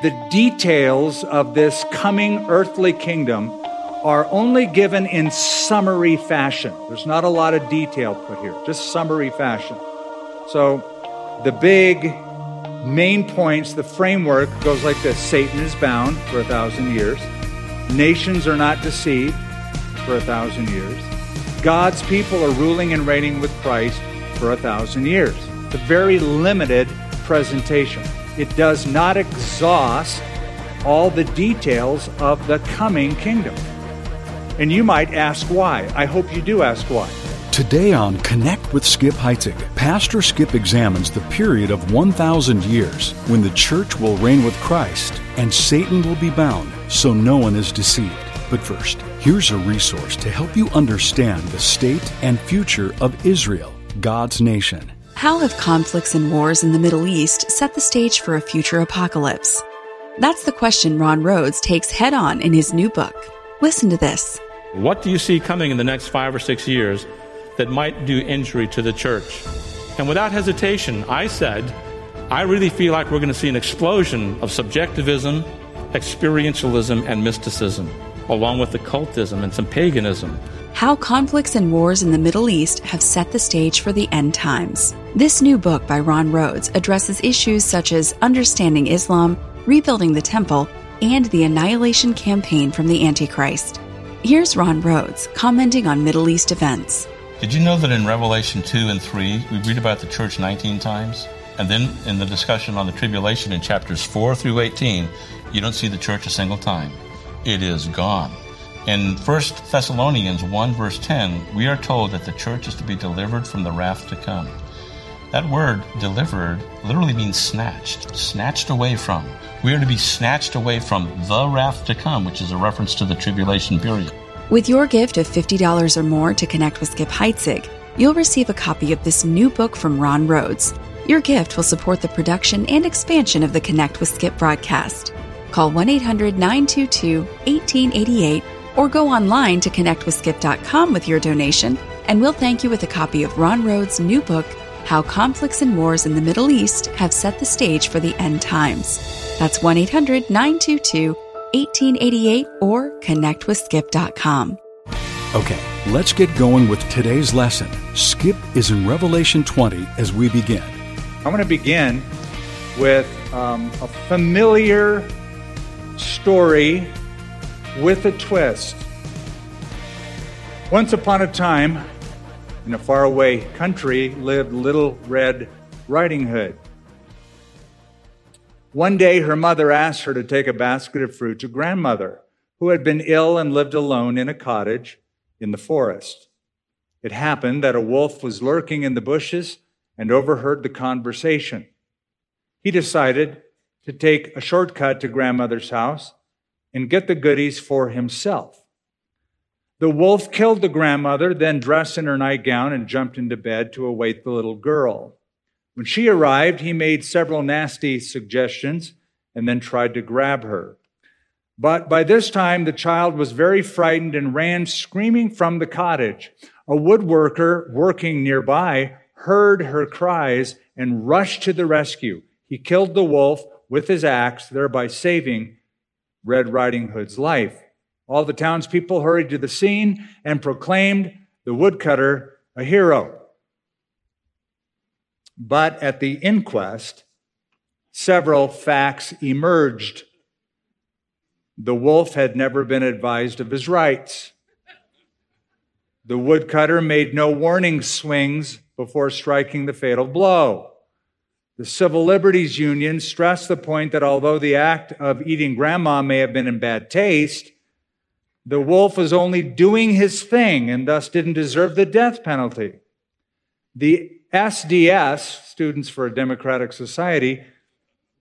The details of this coming earthly kingdom are only given in summary fashion. There's not a lot of detail put here, just summary fashion. So the big main points, the framework goes like this Satan is bound for a thousand years, nations are not deceived for a thousand years, God's people are ruling and reigning with Christ for a thousand years. A very limited presentation. It does not exhaust all the details of the coming kingdom. And you might ask why. I hope you do ask why. Today on Connect with Skip Heitzig, Pastor Skip examines the period of 1,000 years when the church will reign with Christ and Satan will be bound so no one is deceived. But first, here's a resource to help you understand the state and future of Israel, God's nation. How have conflicts and wars in the Middle East set the stage for a future apocalypse? That's the question Ron Rhodes takes head on in his new book. Listen to this. What do you see coming in the next five or six years that might do injury to the church? And without hesitation, I said, I really feel like we're going to see an explosion of subjectivism, experientialism, and mysticism, along with occultism and some paganism. How conflicts and wars in the Middle East have set the stage for the end times. This new book by Ron Rhodes addresses issues such as understanding Islam, rebuilding the temple, and the annihilation campaign from the Antichrist. Here's Ron Rhodes commenting on Middle East events. Did you know that in Revelation 2 and 3, we read about the church 19 times? And then in the discussion on the tribulation in chapters 4 through 18, you don't see the church a single time. It is gone. In 1 Thessalonians 1 verse 10, we are told that the church is to be delivered from the wrath to come. That word delivered literally means snatched, snatched away from. We are to be snatched away from the wrath to come, which is a reference to the tribulation period. With your gift of $50 or more to connect with Skip Heitzig, you'll receive a copy of this new book from Ron Rhodes. Your gift will support the production and expansion of the Connect with Skip broadcast. Call 1 800 922 1888 or go online to connectwithskip.com with your donation, and we'll thank you with a copy of Ron Rhodes' new book, How Conflicts and Wars in the Middle East Have Set the Stage for the End Times. That's 1 800 922 1888 or connectwithskip.com. Okay, let's get going with today's lesson. Skip is in Revelation 20 as we begin. I want to begin with um, a familiar story with a twist. Once upon a time, in a faraway country, lived Little Red Riding Hood. One day, her mother asked her to take a basket of fruit to grandmother, who had been ill and lived alone in a cottage in the forest. It happened that a wolf was lurking in the bushes and overheard the conversation. He decided to take a shortcut to grandmother's house and get the goodies for himself. The wolf killed the grandmother, then dressed in her nightgown and jumped into bed to await the little girl. When she arrived, he made several nasty suggestions and then tried to grab her. But by this time, the child was very frightened and ran screaming from the cottage. A woodworker working nearby heard her cries and rushed to the rescue. He killed the wolf with his axe, thereby saving Red Riding Hood's life. All the townspeople hurried to the scene and proclaimed the woodcutter a hero. But at the inquest, several facts emerged. The wolf had never been advised of his rights. The woodcutter made no warning swings before striking the fatal blow. The Civil Liberties Union stressed the point that although the act of eating grandma may have been in bad taste, the wolf was only doing his thing and thus didn't deserve the death penalty. The SDS, Students for a Democratic Society,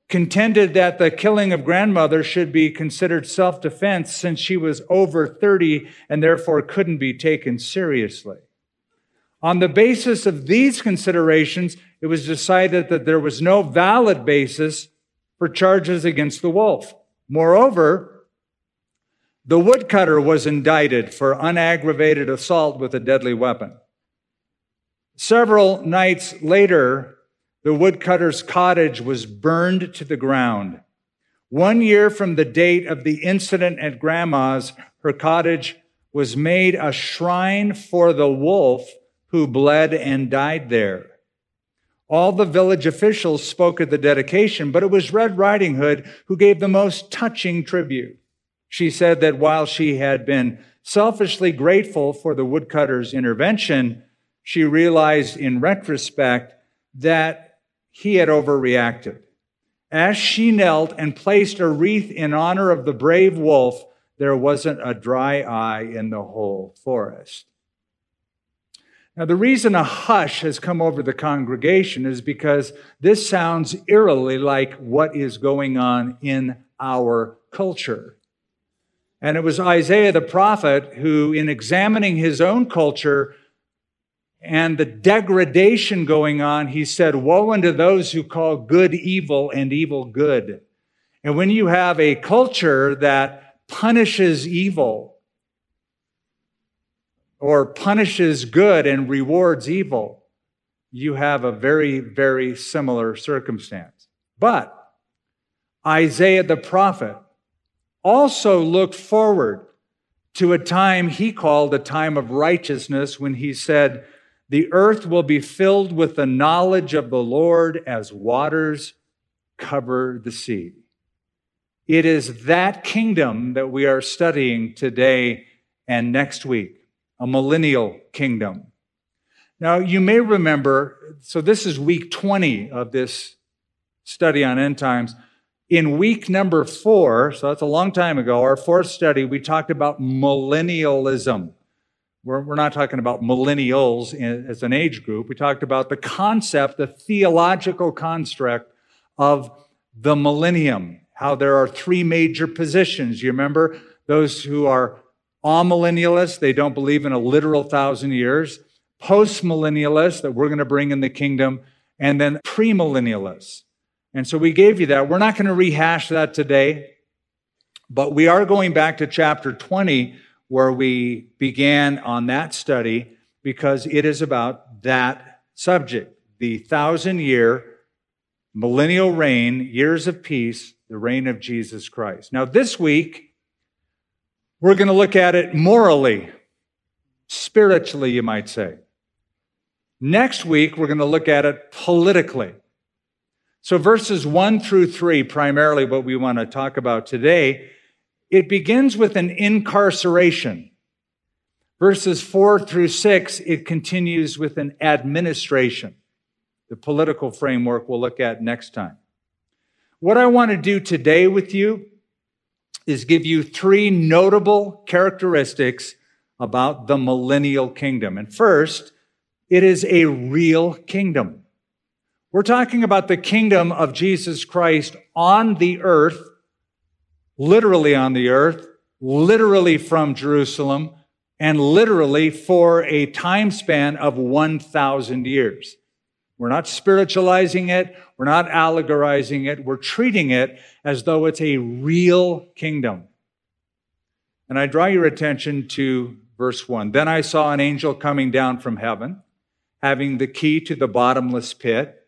contended that the killing of grandmother should be considered self defense since she was over 30 and therefore couldn't be taken seriously. On the basis of these considerations, it was decided that there was no valid basis for charges against the wolf. Moreover, the woodcutter was indicted for unaggravated assault with a deadly weapon. Several nights later, the woodcutter's cottage was burned to the ground. One year from the date of the incident at Grandma's, her cottage was made a shrine for the wolf who bled and died there. All the village officials spoke at the dedication, but it was Red Riding Hood who gave the most touching tribute. She said that while she had been selfishly grateful for the woodcutter's intervention, she realized in retrospect that he had overreacted. As she knelt and placed a wreath in honor of the brave wolf, there wasn't a dry eye in the whole forest. Now, the reason a hush has come over the congregation is because this sounds eerily like what is going on in our culture. And it was Isaiah the prophet who, in examining his own culture and the degradation going on, he said, Woe unto those who call good evil and evil good. And when you have a culture that punishes evil, or punishes good and rewards evil, you have a very, very similar circumstance. But Isaiah the prophet also looked forward to a time he called a time of righteousness when he said, The earth will be filled with the knowledge of the Lord as waters cover the sea. It is that kingdom that we are studying today and next week a millennial kingdom. Now, you may remember, so this is week 20 of this study on end times. In week number four, so that's a long time ago, our fourth study, we talked about millennialism. We're, we're not talking about millennials as an age group. We talked about the concept, the theological construct of the millennium, how there are three major positions. You remember those who are Amillennialists, they don't believe in a literal thousand years. Postmillennialists, that we're going to bring in the kingdom. And then premillennialists. And so we gave you that. We're not going to rehash that today, but we are going back to chapter 20 where we began on that study because it is about that subject the thousand year millennial reign, years of peace, the reign of Jesus Christ. Now, this week, we're going to look at it morally, spiritually, you might say. Next week, we're going to look at it politically. So, verses one through three, primarily what we want to talk about today, it begins with an incarceration. Verses four through six, it continues with an administration. The political framework we'll look at next time. What I want to do today with you is give you three notable characteristics about the millennial kingdom. And first, it is a real kingdom. We're talking about the kingdom of Jesus Christ on the earth, literally on the earth, literally from Jerusalem, and literally for a time span of 1,000 years. We're not spiritualizing it. We're not allegorizing it. We're treating it as though it's a real kingdom. And I draw your attention to verse 1. Then I saw an angel coming down from heaven, having the key to the bottomless pit,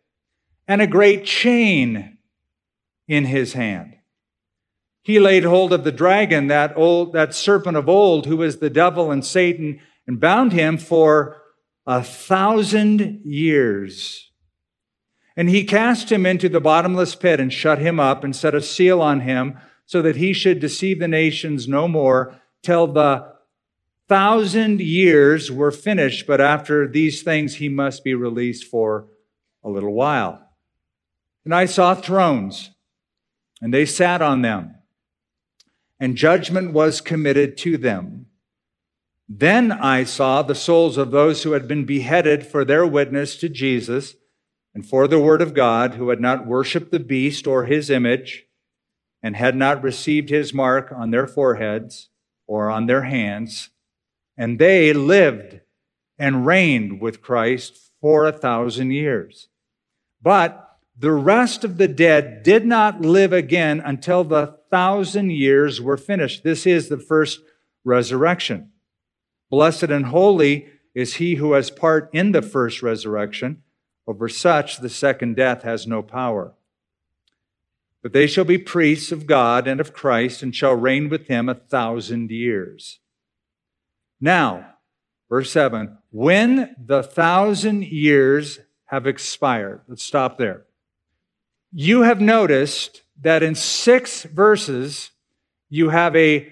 and a great chain in his hand. He laid hold of the dragon, that old, that serpent of old, who is the devil and Satan, and bound him for a thousand years. And he cast him into the bottomless pit and shut him up and set a seal on him so that he should deceive the nations no more till the thousand years were finished. But after these things, he must be released for a little while. And I saw thrones, and they sat on them, and judgment was committed to them. Then I saw the souls of those who had been beheaded for their witness to Jesus and for the word of God, who had not worshiped the beast or his image, and had not received his mark on their foreheads or on their hands. And they lived and reigned with Christ for a thousand years. But the rest of the dead did not live again until the thousand years were finished. This is the first resurrection. Blessed and holy is he who has part in the first resurrection. Over such, the second death has no power. but they shall be priests of God and of Christ and shall reign with him a thousand years. Now, verse 7 when the thousand years have expired, let's stop there. You have noticed that in six verses, you have a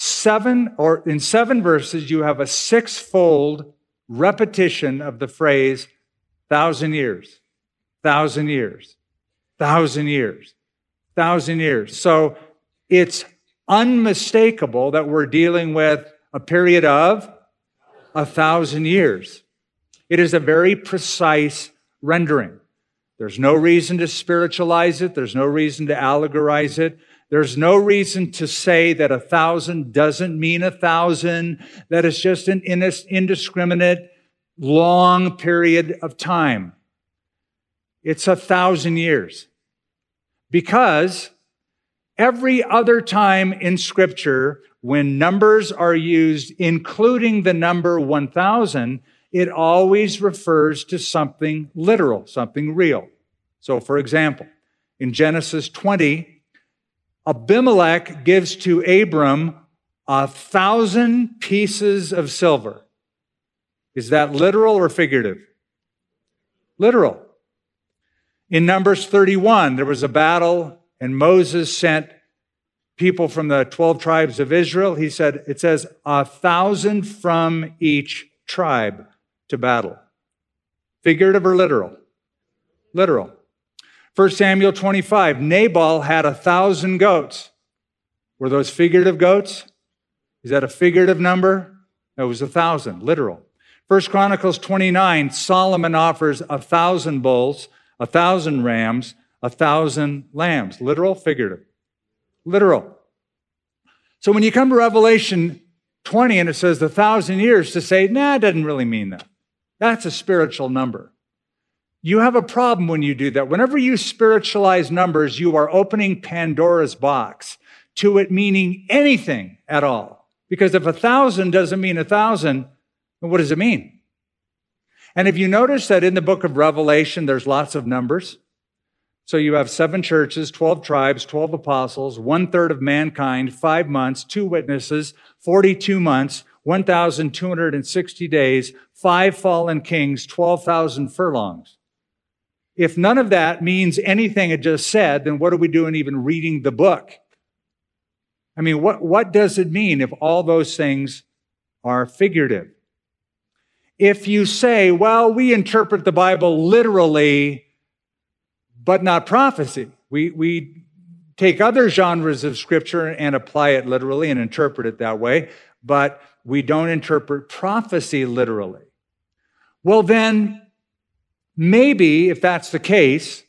seven, or in seven verses, you have a sixfold repetition of the phrase thousand years, thousand years, thousand years thousand years. So it's unmistakable that we're dealing with a period of a thousand years. It is a very precise rendering. There's no reason to spiritualize it. There's no reason to allegorize it. There's no reason to say that a thousand doesn't mean a thousand, that it's just an indiscriminate, long period of time. It's a thousand years. Because every other time in Scripture, when numbers are used, including the number 1000, it always refers to something literal, something real. So, for example, in Genesis 20, Abimelech gives to Abram a thousand pieces of silver. Is that literal or figurative? Literal. In Numbers 31, there was a battle, and Moses sent people from the 12 tribes of Israel. He said, it says, a thousand from each tribe to battle. Figurative or literal? Literal. 1 Samuel 25, Nabal had a thousand goats. Were those figurative goats? Is that a figurative number? No, it was a thousand, literal. 1 Chronicles 29, Solomon offers a thousand bulls a thousand rams, a thousand lambs. Literal, figurative? Literal. So when you come to Revelation 20 and it says the thousand years to say, nah, it doesn't really mean that. That's a spiritual number. You have a problem when you do that. Whenever you spiritualize numbers, you are opening Pandora's box to it meaning anything at all. Because if a thousand doesn't mean a thousand, what does it mean? And if you notice that in the book of Revelation, there's lots of numbers. So you have seven churches, 12 tribes, 12 apostles, one third of mankind, five months, two witnesses, 42 months, 1,260 days, five fallen kings, 12,000 furlongs. If none of that means anything it just said, then what are we doing even reading the book? I mean, what, what does it mean if all those things are figurative? if you say, well, we interpret the Bible literally, but not prophecy. We, we take other genres of scripture and apply it literally and interpret it that way, but we don't interpret prophecy literally. Well, then, maybe if that's the case,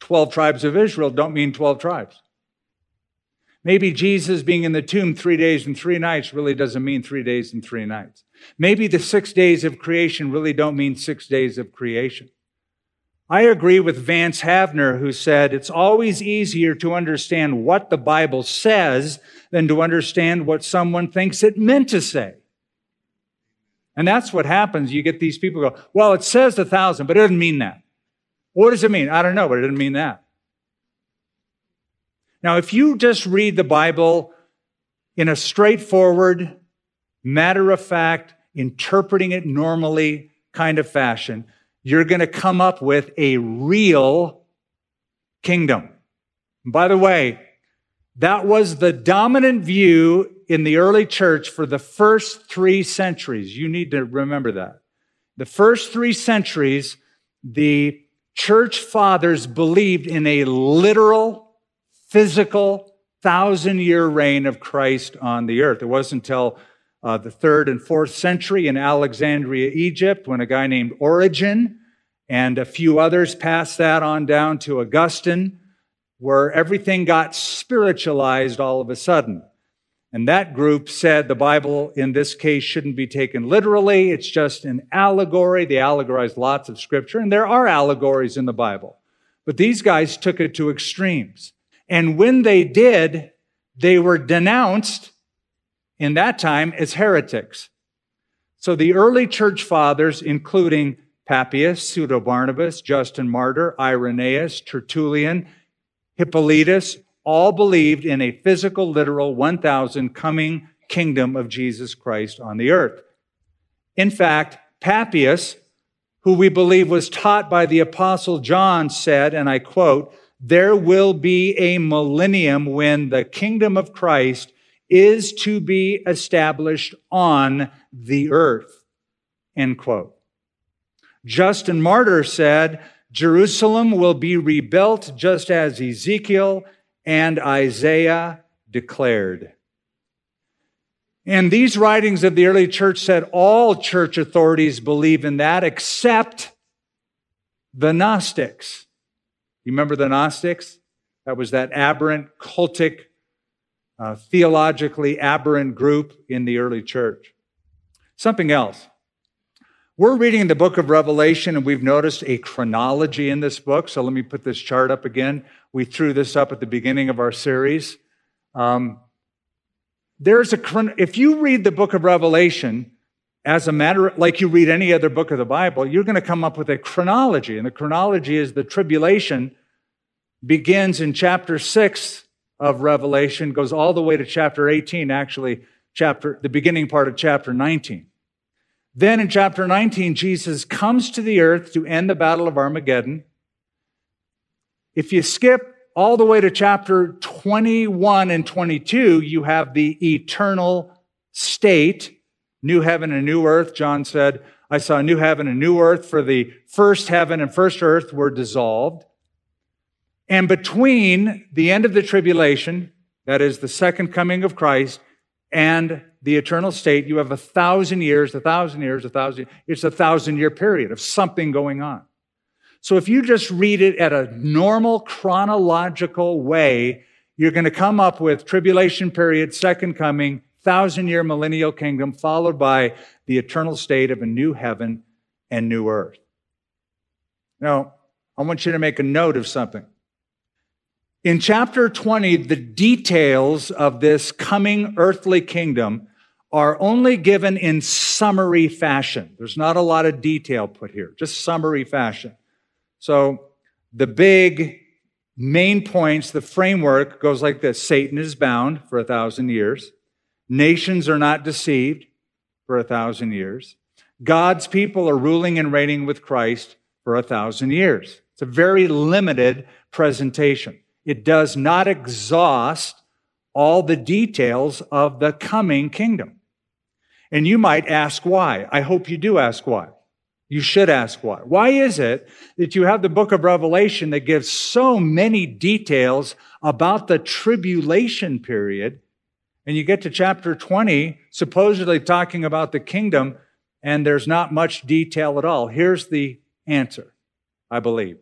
12 tribes of Israel don't mean 12 tribes. Maybe Jesus being in the tomb three days and three nights really doesn't mean three days and three nights. Maybe the six days of creation really don't mean six days of creation. I agree with Vance Havner, who said it's always easier to understand what the Bible says than to understand what someone thinks it meant to say. And that's what happens. You get these people go, well, it says a thousand, but it doesn't mean that. What does it mean? I don't know, but it doesn't mean that. Now, if you just read the Bible in a straightforward, matter of fact, interpreting it normally kind of fashion, you're going to come up with a real kingdom. By the way, that was the dominant view in the early church for the first three centuries. You need to remember that. The first three centuries, the church fathers believed in a literal, physical, thousand year reign of Christ on the earth. It wasn't until uh, the third and fourth century in Alexandria, Egypt, when a guy named Origen and a few others passed that on down to Augustine, where everything got spiritualized all of a sudden. And that group said the Bible in this case shouldn't be taken literally. It's just an allegory. They allegorized lots of scripture, and there are allegories in the Bible. But these guys took it to extremes. And when they did, they were denounced in that time as heretics. So the early church fathers, including Papias, Pseudo Barnabas, Justin Martyr, Irenaeus, Tertullian, Hippolytus, all believed in a physical, literal 1,000 coming kingdom of Jesus Christ on the earth. In fact, Papias, who we believe was taught by the apostle John, said, and I quote, there will be a millennium when the kingdom of Christ is to be established on the earth. End quote. Justin Martyr said, Jerusalem will be rebuilt just as Ezekiel and Isaiah declared. And these writings of the early church said all church authorities believe in that except the Gnostics. You remember the Gnostics? That was that aberrant, cultic, uh, theologically aberrant group in the early church. Something else. We're reading the book of Revelation and we've noticed a chronology in this book. So let me put this chart up again. We threw this up at the beginning of our series. Um, there's a, if you read the book of Revelation, as a matter, like you read any other book of the Bible, you're going to come up with a chronology. And the chronology is the tribulation begins in chapter 6 of Revelation, goes all the way to chapter 18, actually, chapter, the beginning part of chapter 19. Then in chapter 19, Jesus comes to the earth to end the battle of Armageddon. If you skip all the way to chapter 21 and 22, you have the eternal state, new heaven and new earth. John said, I saw a new heaven and new earth, for the first heaven and first earth were dissolved. And between the end of the tribulation, that is the second coming of Christ, and the eternal state, you have a thousand years, a thousand years, a thousand. It's a thousand year period of something going on. So if you just read it at a normal chronological way, you're going to come up with tribulation period, second coming, thousand year millennial kingdom, followed by the eternal state of a new heaven and new earth. Now, I want you to make a note of something. In chapter 20, the details of this coming earthly kingdom are only given in summary fashion. There's not a lot of detail put here, just summary fashion. So the big main points, the framework goes like this Satan is bound for a thousand years, nations are not deceived for a thousand years, God's people are ruling and reigning with Christ for a thousand years. It's a very limited presentation. It does not exhaust all the details of the coming kingdom. And you might ask why. I hope you do ask why. You should ask why. Why is it that you have the book of Revelation that gives so many details about the tribulation period, and you get to chapter 20, supposedly talking about the kingdom, and there's not much detail at all? Here's the answer, I believe.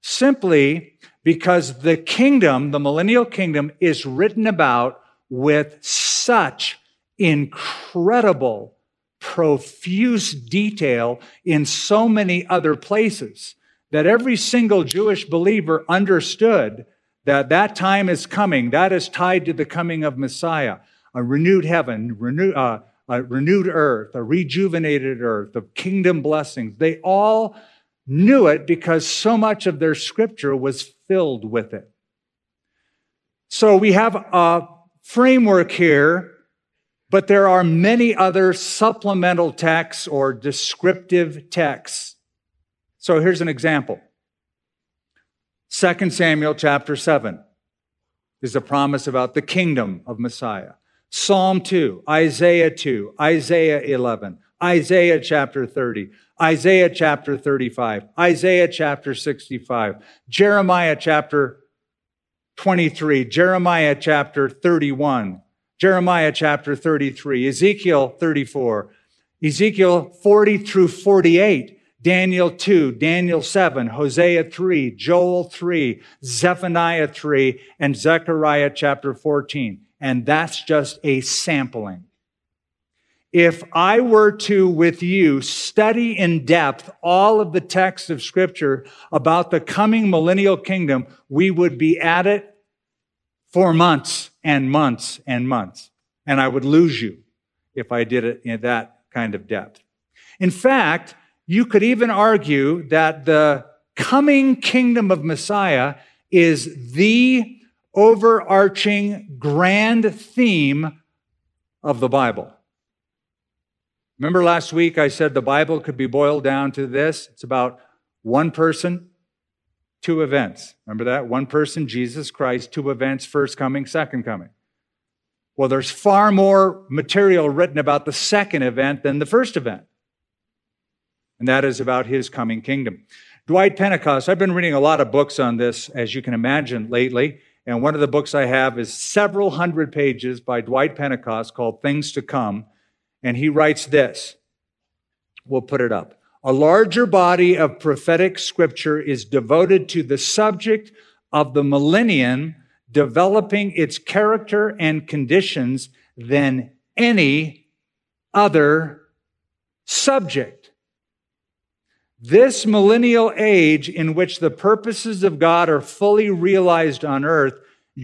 Simply because the kingdom, the millennial kingdom, is written about with such incredible, profuse detail in so many other places that every single Jewish believer understood that that time is coming. That is tied to the coming of Messiah, a renewed heaven, renew, uh, a renewed earth, a rejuvenated earth, of kingdom blessings. They all knew it because so much of their scripture was filled with it. So we have a framework here, but there are many other supplemental texts or descriptive texts. So here's an example. 2 Samuel chapter 7 is a promise about the kingdom of Messiah. Psalm 2, Isaiah 2, Isaiah 11, Isaiah chapter 30, Isaiah chapter 35, Isaiah chapter 65, Jeremiah chapter 23, Jeremiah chapter 31, Jeremiah chapter 33, Ezekiel 34, Ezekiel 40 through 48, Daniel 2, Daniel 7, Hosea 3, Joel 3, Zephaniah 3, and Zechariah chapter 14. And that's just a sampling if I were to, with you, study in depth all of the texts of scripture about the coming millennial kingdom, we would be at it for months and months and months. And I would lose you if I did it in that kind of depth. In fact, you could even argue that the coming kingdom of Messiah is the overarching grand theme of the Bible. Remember last week I said the Bible could be boiled down to this? It's about one person, two events. Remember that? One person, Jesus Christ, two events, first coming, second coming. Well, there's far more material written about the second event than the first event. And that is about his coming kingdom. Dwight Pentecost, I've been reading a lot of books on this, as you can imagine, lately. And one of the books I have is several hundred pages by Dwight Pentecost called Things to Come. And he writes this. We'll put it up. A larger body of prophetic scripture is devoted to the subject of the millennium developing its character and conditions than any other subject. This millennial age in which the purposes of God are fully realized on earth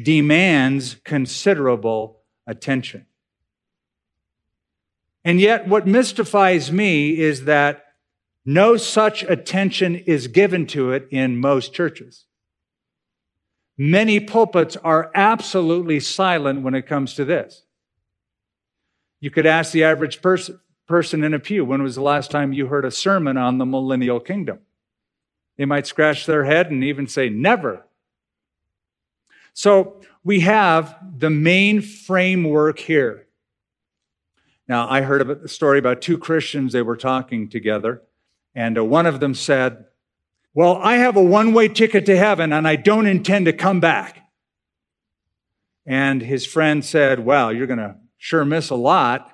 demands considerable attention. And yet, what mystifies me is that no such attention is given to it in most churches. Many pulpits are absolutely silent when it comes to this. You could ask the average person, person in a pew, when was the last time you heard a sermon on the millennial kingdom? They might scratch their head and even say, never. So we have the main framework here. Now, I heard a story about two Christians, they were talking together, and uh, one of them said, Well, I have a one way ticket to heaven and I don't intend to come back. And his friend said, Well, you're going to sure miss a lot.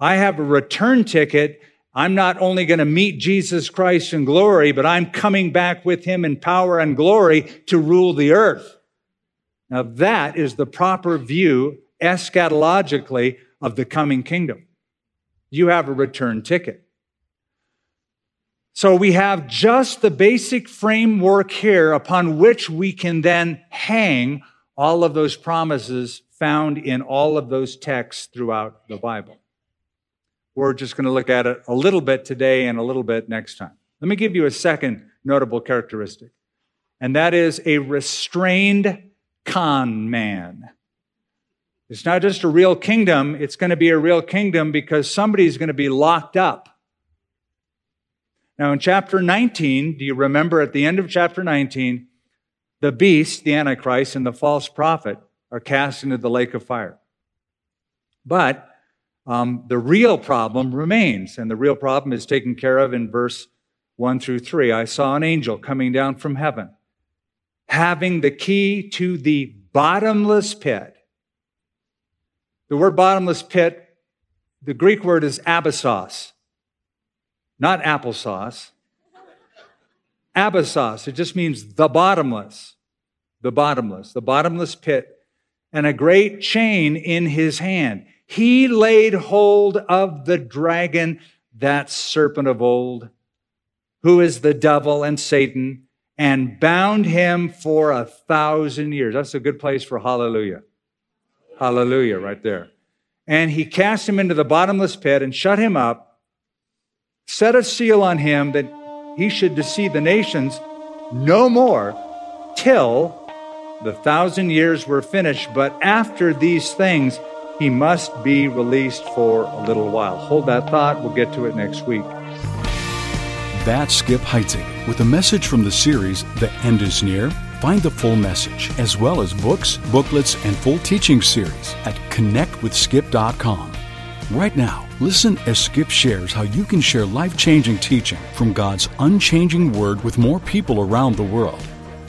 I have a return ticket. I'm not only going to meet Jesus Christ in glory, but I'm coming back with him in power and glory to rule the earth. Now, that is the proper view eschatologically of the coming kingdom. You have a return ticket. So we have just the basic framework here upon which we can then hang all of those promises found in all of those texts throughout the Bible. We're just going to look at it a little bit today and a little bit next time. Let me give you a second notable characteristic, and that is a restrained con man. It's not just a real kingdom, it's going to be a real kingdom because somebody's going to be locked up. Now, in chapter 19, do you remember at the end of chapter 19, the beast, the Antichrist, and the false prophet are cast into the lake of fire. But um, the real problem remains, and the real problem is taken care of in verse 1 through 3. I saw an angel coming down from heaven, having the key to the bottomless pit the word bottomless pit, the Greek word is abyssos, not applesauce. Abyssos, it just means the bottomless, the bottomless, the bottomless pit, and a great chain in his hand. He laid hold of the dragon, that serpent of old, who is the devil and Satan, and bound him for a thousand years. That's a good place for hallelujah. Hallelujah, right there. And he cast him into the bottomless pit and shut him up, set a seal on him that he should deceive the nations no more till the thousand years were finished. But after these things, he must be released for a little while. Hold that thought. We'll get to it next week. That's Skip Heitzig with a message from the series The End is Near Find the full message, as well as books, booklets, and full teaching series at connectwithskip.com. Right now, listen as Skip shares how you can share life changing teaching from God's unchanging Word with more people around the world.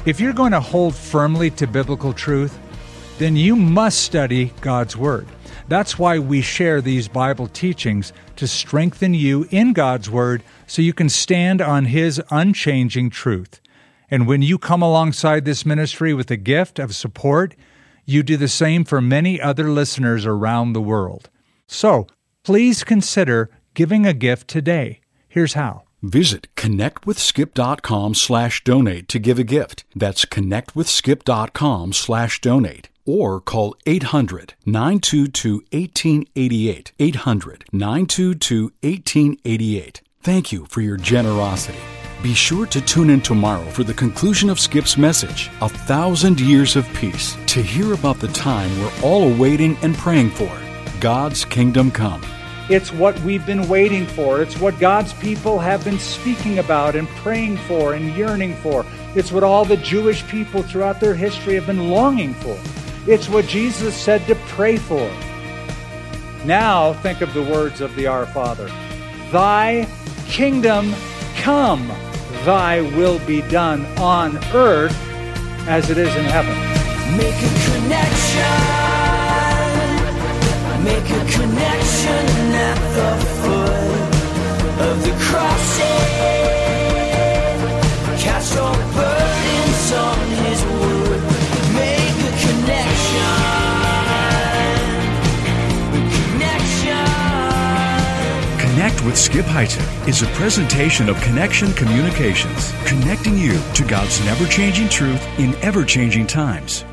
If you're going to hold firmly to biblical truth, then you must study God's Word. That's why we share these Bible teachings to strengthen you in God's Word so you can stand on His unchanging truth. And when you come alongside this ministry with a gift of support, you do the same for many other listeners around the world. So please consider giving a gift today. Here's how. Visit connectwithskip.com slash donate to give a gift. That's connectwithskip.com slash donate. Or call 800 922 1888. 800 922 1888. Thank you for your generosity. Be sure to tune in tomorrow for the conclusion of Skip's message, A Thousand Years of Peace, to hear about the time we're all awaiting and praying for God's kingdom come. It's what we've been waiting for. It's what God's people have been speaking about and praying for and yearning for. It's what all the Jewish people throughout their history have been longing for. It's what Jesus said to pray for. Now think of the words of the Our Father Thy kingdom come, thy will be done on earth as it is in heaven. Make a connection. Make a connection at the foot of the cross. Cast your burdens on his wood. Connect with Skip Heitzig is a presentation of Connection Communications, connecting you to God's never changing truth in ever changing times.